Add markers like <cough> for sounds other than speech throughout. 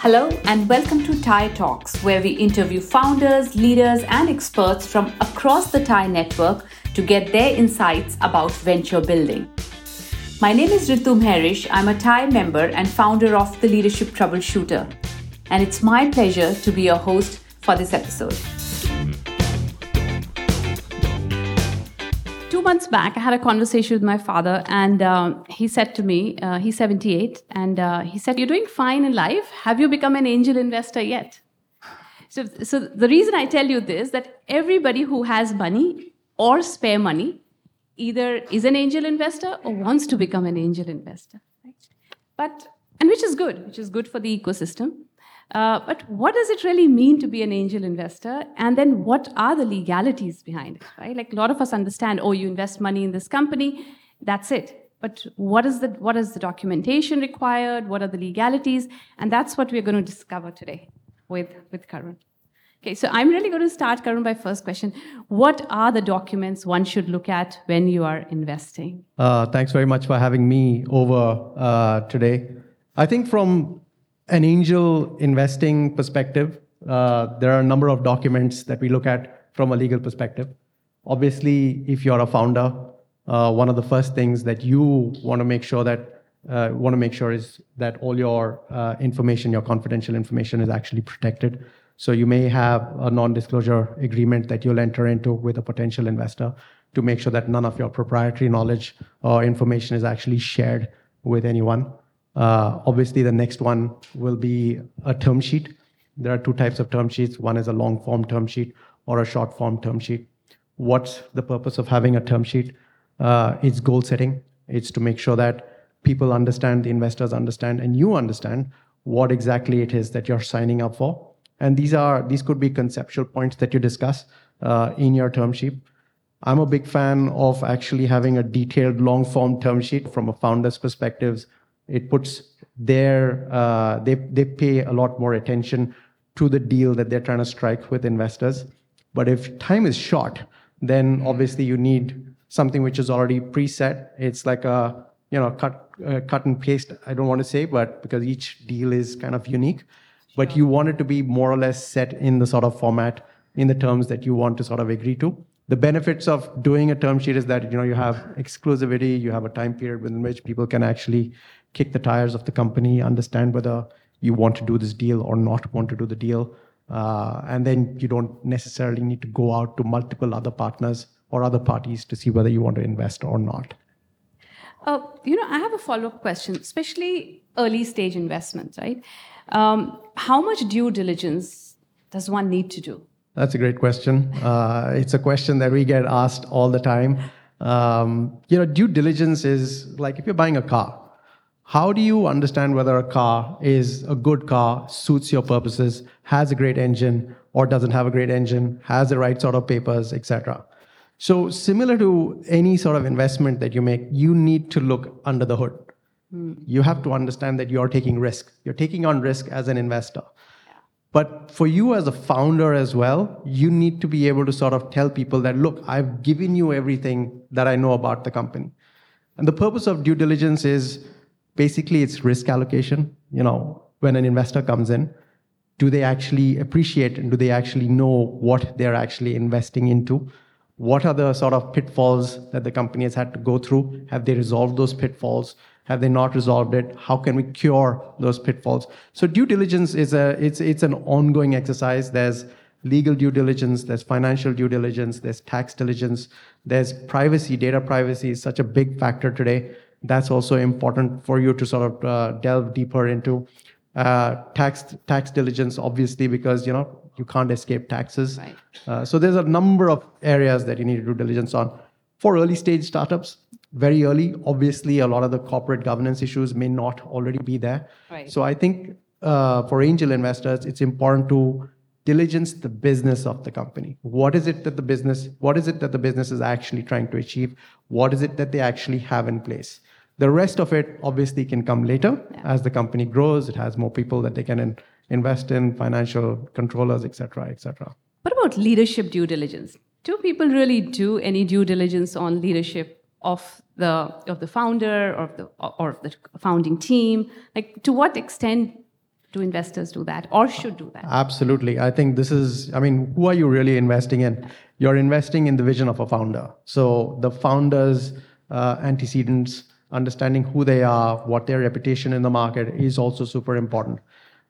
Hello, and welcome to TiE Talks, where we interview founders, leaders, and experts from across the TiE network to get their insights about venture building. My name is Ritu Herish. I'm a TiE member and founder of the Leadership Troubleshooter, and it's my pleasure to be your host for this episode. Months back, I had a conversation with my father, and um, he said to me, uh, he's 78, and uh, he said, You're doing fine in life. Have you become an angel investor yet? So, so the reason I tell you this that everybody who has money or spare money either is an angel investor or wants to become an angel investor. Right? But and which is good, which is good for the ecosystem. Uh, but what does it really mean to be an angel investor? And then what are the legalities behind it, right? Like a lot of us understand, oh, you invest money in this company, that's it. But what is the what is the documentation required? What are the legalities? And that's what we're going to discover today with, with Karun. Okay, so I'm really going to start, Karun, by first question. What are the documents one should look at when you are investing? Uh, thanks very much for having me over uh, today. I think from an angel investing perspective, uh, there are a number of documents that we look at from a legal perspective. Obviously, if you're a founder, uh, one of the first things that you want to make sure that uh, want to make sure is that all your uh, information, your confidential information, is actually protected. So you may have a non-disclosure agreement that you'll enter into with a potential investor to make sure that none of your proprietary knowledge or information is actually shared with anyone. Uh, obviously, the next one will be a term sheet. There are two types of term sheets. One is a long form term sheet or a short form term sheet. What's the purpose of having a term sheet? Uh, it's goal setting. It's to make sure that people understand, the investors understand, and you understand what exactly it is that you're signing up for. And these are these could be conceptual points that you discuss uh, in your term sheet. I'm a big fan of actually having a detailed long form term sheet from a founder's perspectives it puts their uh, they they pay a lot more attention to the deal that they're trying to strike with investors. But if time is short, then obviously you need something which is already preset. It's like a you know cut uh, cut and paste. I don't want to say, but because each deal is kind of unique, but you want it to be more or less set in the sort of format in the terms that you want to sort of agree to. The benefits of doing a term sheet is that you know you have exclusivity, you have a time period within which people can actually kick the tires of the company, understand whether you want to do this deal or not want to do the deal. Uh, and then you don't necessarily need to go out to multiple other partners or other parties to see whether you want to invest or not. Uh, you know, I have a follow up question, especially early stage investments, right? Um, how much due diligence does one need to do? That's a great question. Uh, it's a question that we get asked all the time. Um, you know, due diligence is like if you're buying a car, how do you understand whether a car is a good car, suits your purposes, has a great engine, or doesn't have a great engine, has the right sort of papers, etc.? So, similar to any sort of investment that you make, you need to look under the hood. Mm. You have to understand that you're taking risk. You're taking on risk as an investor. But for you as a founder as well, you need to be able to sort of tell people that, look, I've given you everything that I know about the company. And the purpose of due diligence is basically it's risk allocation. You know, when an investor comes in, do they actually appreciate and do they actually know what they're actually investing into? What are the sort of pitfalls that the company has had to go through? Have they resolved those pitfalls? Have they not resolved it? How can we cure those pitfalls? So due diligence is a it's it's an ongoing exercise. There's legal due diligence, there's financial due diligence, there's tax diligence, there's privacy. Data privacy is such a big factor today that's also important for you to sort of uh, delve deeper into uh, tax tax diligence, obviously, because you know you can't escape taxes. Right. Uh, so there's a number of areas that you need to do diligence on. For early stage startups, very early, obviously, a lot of the corporate governance issues may not already be there. Right. So I think uh, for angel investors, it's important to diligence the business of the company. What is it that the business, what is it that the business is actually trying to achieve? What is it that they actually have in place? The rest of it obviously can come later yeah. as the company grows. It has more people that they can in, invest in, financial controllers, et cetera, et cetera. What about leadership due diligence? Do people really do any due diligence on leadership of the of the founder or of the or of the founding team? Like, to what extent do investors do that or should do that? Absolutely. I think this is, I mean, who are you really investing in? You're investing in the vision of a founder. So the founder's uh, antecedents, understanding who they are, what their reputation in the market is also super important.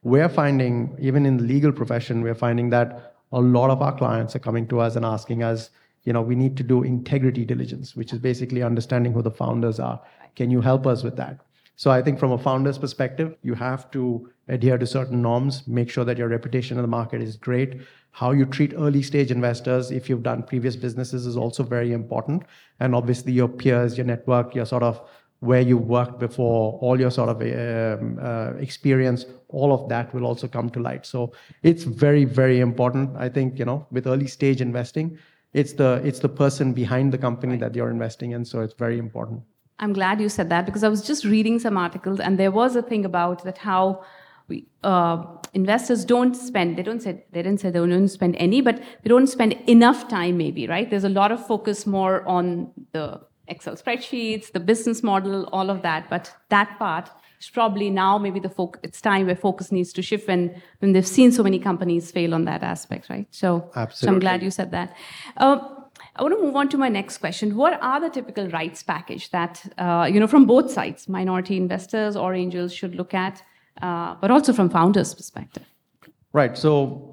We're finding, even in the legal profession, we're finding that a lot of our clients are coming to us and asking us, you know, we need to do integrity diligence, which is basically understanding who the founders are. Can you help us with that? So I think from a founder's perspective, you have to adhere to certain norms, make sure that your reputation in the market is great. How you treat early stage investors, if you've done previous businesses, is also very important. And obviously, your peers, your network, your sort of where you worked before, all your sort of um, uh, experience, all of that will also come to light. So it's very, very important. I think you know, with early stage investing, it's the it's the person behind the company that you're investing in. So it's very important. I'm glad you said that because I was just reading some articles and there was a thing about that how we, uh, investors don't spend they don't say they didn't say they don't spend any but they don't spend enough time maybe right there's a lot of focus more on the excel spreadsheets the business model all of that but that part is probably now maybe the focus it's time where focus needs to shift when when they've seen so many companies fail on that aspect right so, so i'm glad you said that uh, I want to move on to my next question. What are the typical rights package that uh, you know from both sides, minority investors or angels, should look at, uh, but also from founders' perspective? Right. So,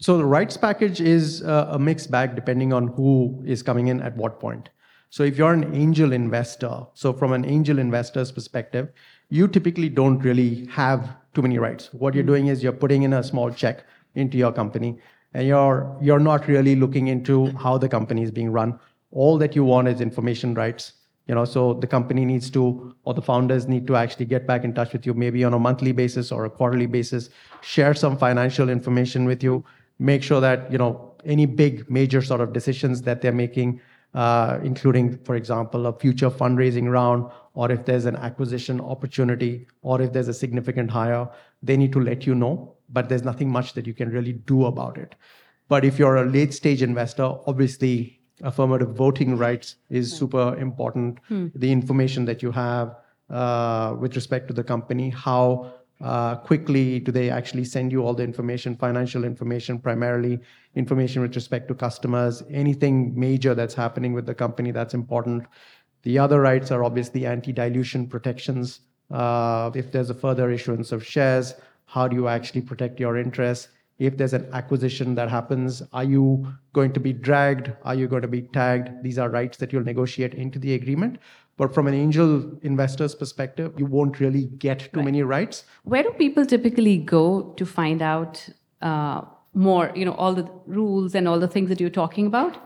so the rights package is uh, a mixed bag depending on who is coming in at what point. So, if you're an angel investor, so from an angel investor's perspective, you typically don't really have too many rights. What you're doing is you're putting in a small check into your company and you're you're not really looking into how the company is being run all that you want is information rights you know so the company needs to or the founders need to actually get back in touch with you maybe on a monthly basis or a quarterly basis share some financial information with you make sure that you know any big major sort of decisions that they're making including for example a future fundraising round or if there's an acquisition opportunity or if there's a significant hire they need to let you know but there's nothing much that you can really do about it. But if you're a late stage investor, obviously affirmative voting rights is super important. Hmm. The information that you have uh, with respect to the company, how uh, quickly do they actually send you all the information, financial information, primarily information with respect to customers, anything major that's happening with the company that's important. The other rights are obviously anti dilution protections. Uh, if there's a further issuance of shares, how do you actually protect your interests? If there's an acquisition that happens, are you going to be dragged? Are you going to be tagged? These are rights that you'll negotiate into the agreement. But from an angel investor's perspective, you won't really get too right. many rights. Where do people typically go to find out uh, more, you know, all the rules and all the things that you're talking about?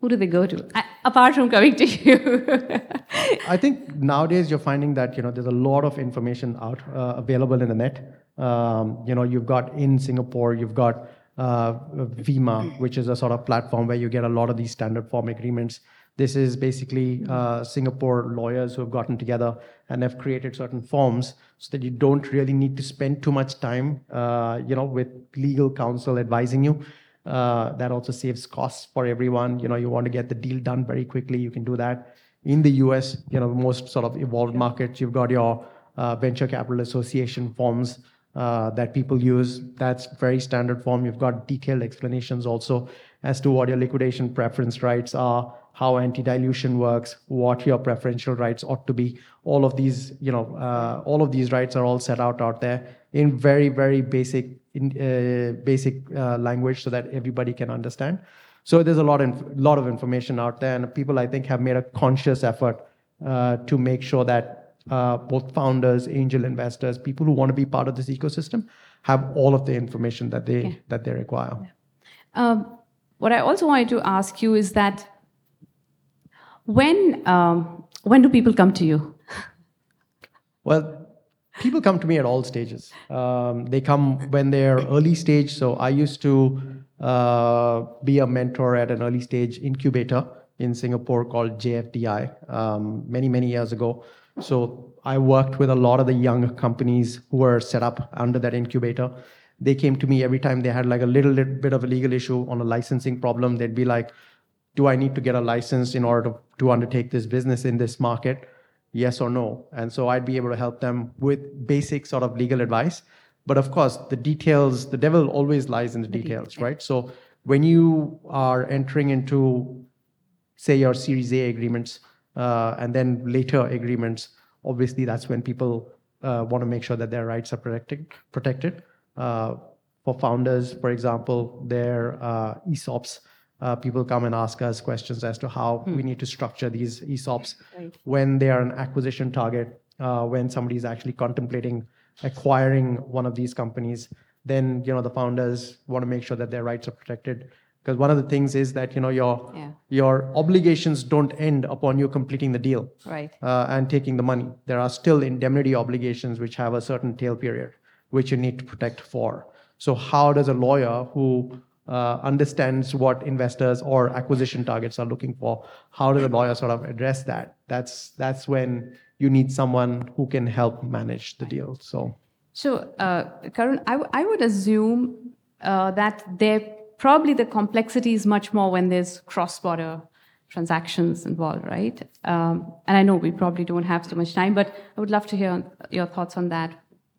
who do they go to apart from coming to you <laughs> i think nowadays you're finding that you know there's a lot of information out uh, available in the net um, you know you've got in singapore you've got uh, VIMA which is a sort of platform where you get a lot of these standard form agreements this is basically uh, singapore lawyers who have gotten together and have created certain forms so that you don't really need to spend too much time uh, you know with legal counsel advising you uh, that also saves costs for everyone. You know, you want to get the deal done very quickly, you can do that. In the US, you know, most sort of evolved markets, you've got your uh, venture capital association forms uh, that people use. That's very standard form. You've got detailed explanations also as to what your liquidation preference rights are, how anti-dilution works, what your preferential rights ought to be. All of these, you know, uh, all of these rights are all set out out there in very, very basic in uh, basic uh, language so that everybody can understand. So there's a lot of lot of information out there, and people I think have made a conscious effort uh, to make sure that uh, both founders, angel investors, people who want to be part of this ecosystem, have all of the information that they okay. that they require. Um, what I also wanted to ask you is that when um, when do people come to you? Well, people come to me at all stages. Um, they come when they're early stage. So I used to uh, be a mentor at an early stage incubator in Singapore called JFDI um, many, many years ago. So I worked with a lot of the young companies who were set up under that incubator. They came to me every time they had like a little, little bit of a legal issue on a licensing problem. They'd be like, do I need to get a license in order to, to undertake this business in this market? yes or no. And so I'd be able to help them with basic sort of legal advice. But of course, the details, the devil always lies in the details, right? So when you are entering into, say, your Series A agreements uh, and then later agreements, obviously that's when people uh, want to make sure that their rights are protected. Protected. Uh, for founders, for example, their uh, ESOPs, uh, people come and ask us questions as to how we need to structure these ESOPs when they are an acquisition target, uh, when somebody is actually contemplating acquiring one of these companies, then you know the founders want to make sure that their rights are protected. Because one of the things is that you know your Yeah. your obligations don't end upon you completing the deal Right. uh, and taking the money. There are still indemnity obligations which have a certain tail period, which you need to protect for. So, how does a lawyer who understands what investors or acquisition targets are looking for, how does a lawyer sort of address that? That's that's when you need someone who can help manage the deal. So, So, uh, Karun, I, would assume uh, that there probably the complexity is much more when there's cross-border transactions involved, right? Um, and I know we probably don't have so much time, but I would love to hear your thoughts on that.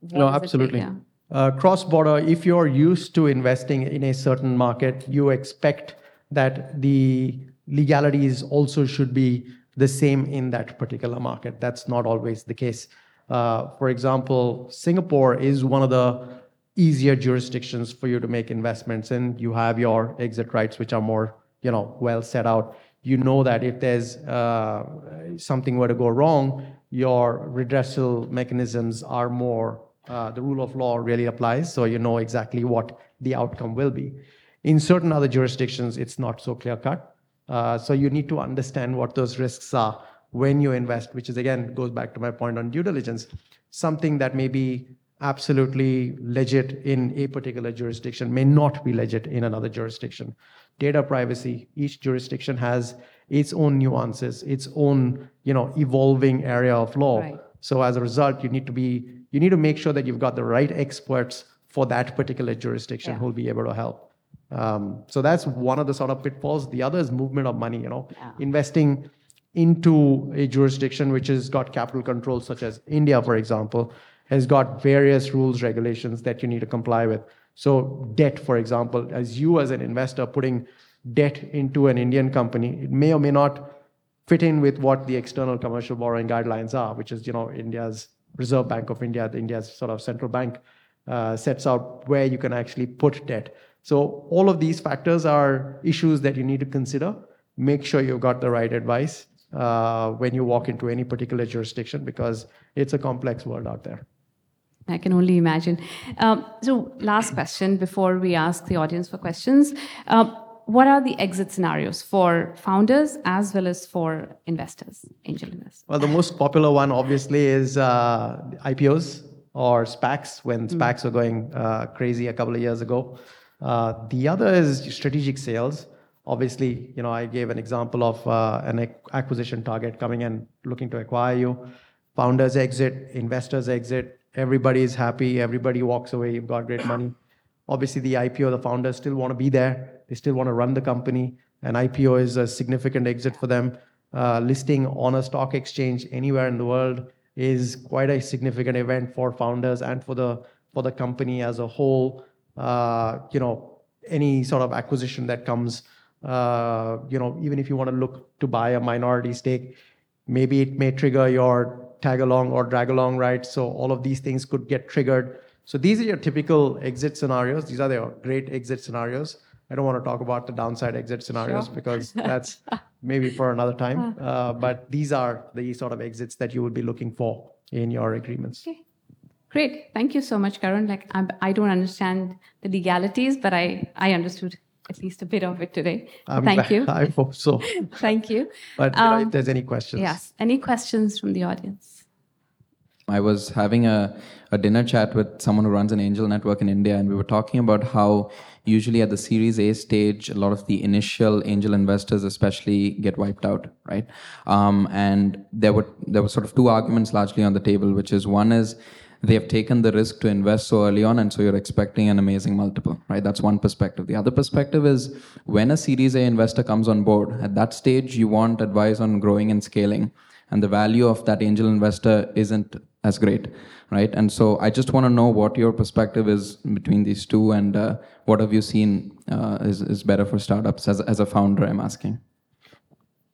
What no, does it absolutely. Yeah. Uh, cross border, if you're used to investing in a certain market, you expect that the legalities also should be the same in that particular market. That's not always the case. Uh, for example, Singapore is one of the easier jurisdictions for you to make investments in. You have your exit rights, which are more, you know, well set out. You know that if there's uh, something were to go wrong, your redressal mechanisms are more uh, the rule of law really applies, so you know exactly what the outcome will be. In certain other jurisdictions, it's not so clear cut. Uh, so you need to understand what those risks are when you invest, which is again goes back to my point on due diligence. Something that may be absolutely legit in a particular jurisdiction may not be legit in another jurisdiction. Data privacy, each jurisdiction has its own nuances, its own you know evolving area of law. Right. So as a result, you need to be you need to make sure that you've got the right experts for that particular jurisdiction Yeah. who'll be able to help. Um, so that's one of the sort of pitfalls. The other is movement of money. You know, Yeah. investing into a jurisdiction which has got capital controls, such as India, for example, has got various rules, regulations that you need to comply with. So debt, for example, as you as an investor putting debt into an Indian company, it may or may not fit in with what the external commercial borrowing guidelines are, which is you know India's Reserve Bank of India, the India's sort of central bank, uh, sets out where you can actually put debt. So all of these factors are issues that you need to consider. Make sure you've got the right advice uh, when you walk into any particular jurisdiction because it's a complex world out there. I can only imagine. Um, so, last question before we ask the audience for questions. Um, what are the exit scenarios for founders as well as for investors, angel investors? Well, the most popular one obviously is uh, IPOs or SPACs when SPACs were going uh, crazy a couple of years ago. Uh, the other is strategic sales. Obviously, you know, I gave an example of uh, an acquisition target coming and looking to acquire you. Founders exit, investors exit, everybody is happy, everybody walks away, you've got great money. Obviously, the IPO, the founders still want to be there. They still want to run the company. An IPO is a significant exit for them. Uh, listing on a stock exchange anywhere in the world is quite a significant event for founders and for the for the company as a whole. Uh, you know, any sort of acquisition that comes, uh, you know, even if you want to look to buy a minority stake, maybe it may trigger your tag along or drag along rights. So all of these things could get triggered. So these are your typical exit scenarios. These are the great exit scenarios. I don't want to talk about the downside exit scenarios Sure. because <laughs> that's maybe for another time. Uh, but these are the sort of exits that you would be looking for in your agreements. Okay. Great. Thank you so much, Karun. Like, I'm, I don't understand the legalities, but I, I understood at least a bit of it today. I'm Thank glad- you. <laughs> I hope so. <laughs> Thank you. But you know, Um, if there's any questions, Yes. Any questions from the audience? I was having a, a dinner chat with someone who runs an angel network in India, and we were talking about how usually at the Series A stage, a lot of the initial angel investors, especially, get wiped out, right? Um, and there were there were sort of two arguments largely on the table, which is one is they have taken the risk to invest so early on, and so you're expecting an amazing multiple, right? That's one perspective. The other perspective is when a Series A investor comes on board, at that stage, you want advice on growing and scaling and the value of that angel investor isn't as great, right? And so I just want to know what your perspective is between these two, and uh, what have you seen uh, is is better for startups as as a founder? I'm asking.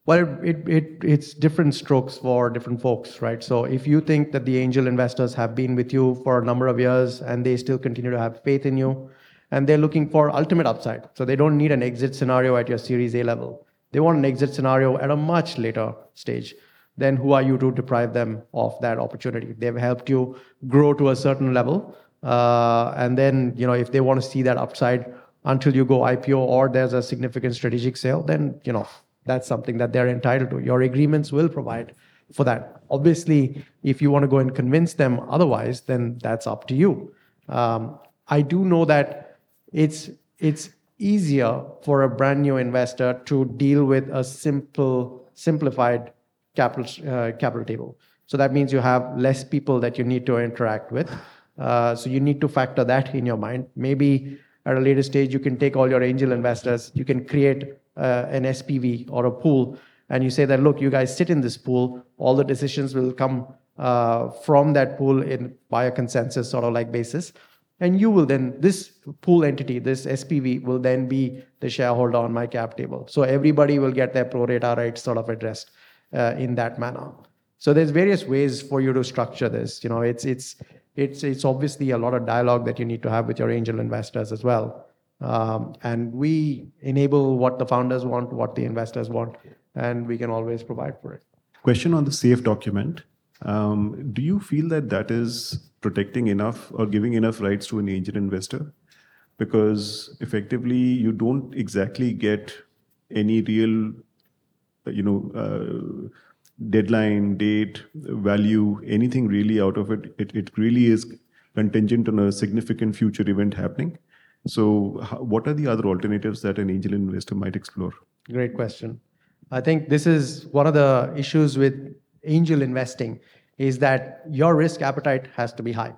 Well, it, it, it's different strokes for different folks, right? So if you think that the angel investors have been with you for a number of years and they still continue to have faith in you, and they're looking for ultimate upside, so they don't need an exit scenario at your Series A level. They want an exit scenario at a much later stage. Then who are you to deprive them of that opportunity? They've helped you grow to a certain level, uh, and then you know if they want to see that upside until you go IPO or there's a significant strategic sale, then you know that's something that they're entitled to. Your agreements will provide for that. Obviously, if you want to go and convince them otherwise, then that's up to you. Um, I do know that it's it's easier for a brand new investor to deal with a simple, simplified capital uh, capital table. So that means you have less people that you need to interact with. Uh, so you need to factor that in your mind. Maybe at a later stage, you can take all your angel investors, you can create uh, an SPV or a pool, and you say that, look, you guys sit in this pool, all the decisions will come uh, from that pool in by a consensus sort of like basis. And you will then, this pool entity, this SPV will then be the shareholder on my cap table. So everybody will get their pro rata rights sort of addressed uh, in that manner. So there's various ways for you to structure this. You know, it's it's it's it's obviously a lot of dialogue that you need to have with your angel investors as well. Um, and we enable what the founders want, what the investors want, and we can always provide for it. Question on the SAFE document. Um, do you feel that that is protecting enough or giving enough rights to an angel investor? Because effectively, you don't exactly get any real, you know, uh, deadline, date, value, anything really out of it. It, it really is contingent on a significant future event happening. So, how, what are the other alternatives that an angel investor might explore? Great question. I think this is one of the issues with angel investing is that your risk appetite has to be high,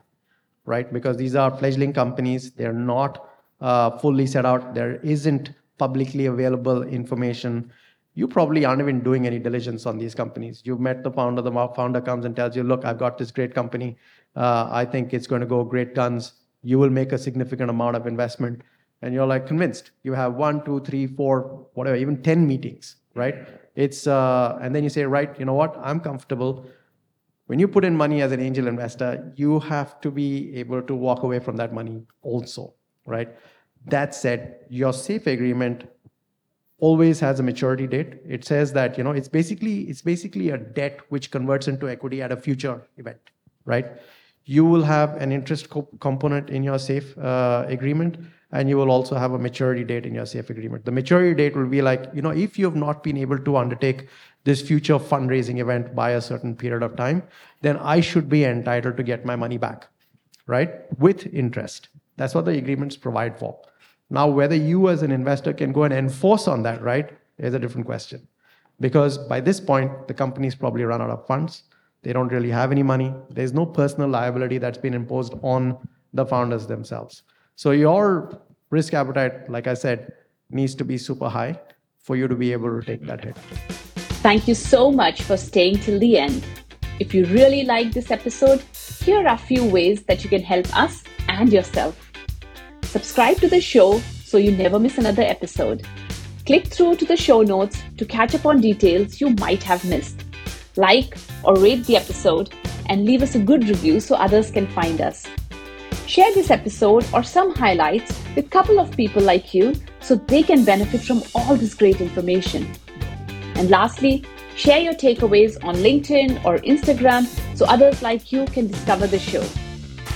right? Because these are fledgling companies, they're not uh, fully set out, there isn't publicly available information. You probably aren't even doing any diligence on these companies. You've met the founder, the founder comes and tells you, look, I've got this great company. Uh, I think it's going to go great guns. You will make a significant amount of investment. And you're like convinced. You have one, two, three, four, whatever, even 10 meetings, right? It's, uh, and then you say, right, you know what? I'm comfortable when you put in money as an angel investor, you have to be able to walk away from that money also, right? That said, your SAFE agreement always has a maturity date. It says that you know it's basically it's basically a debt which converts into equity at a future event, right? You will have an interest co- component in your SAFE uh, agreement, and you will also have a maturity date in your SAFE agreement. The maturity date will be like you know if you have not been able to undertake this future fundraising event by a certain period of time, then I should be entitled to get my money back, right? With interest. That's what the agreements provide for. Now, whether you as an investor can go and enforce on that, right, is a different question. Because by this point, the company's probably run out of funds. They don't really have any money. There's no personal liability that's been imposed on the founders themselves. So your risk appetite, like I said, needs to be super high for you to be able to take that hit. Thank you so much for staying till the end. If you really like this episode, here are a few ways that you can help us and yourself. Subscribe to the show so you never miss another episode. Click through to the show notes to catch up on details you might have missed. Like or rate the episode and leave us a good review so others can find us. Share this episode or some highlights with a couple of people like you so they can benefit from all this great information. And lastly, share your takeaways on LinkedIn or Instagram so others like you can discover the show.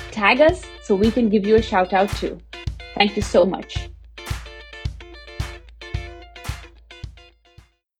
Tag us so we can give you a shout out too. Thank you so much.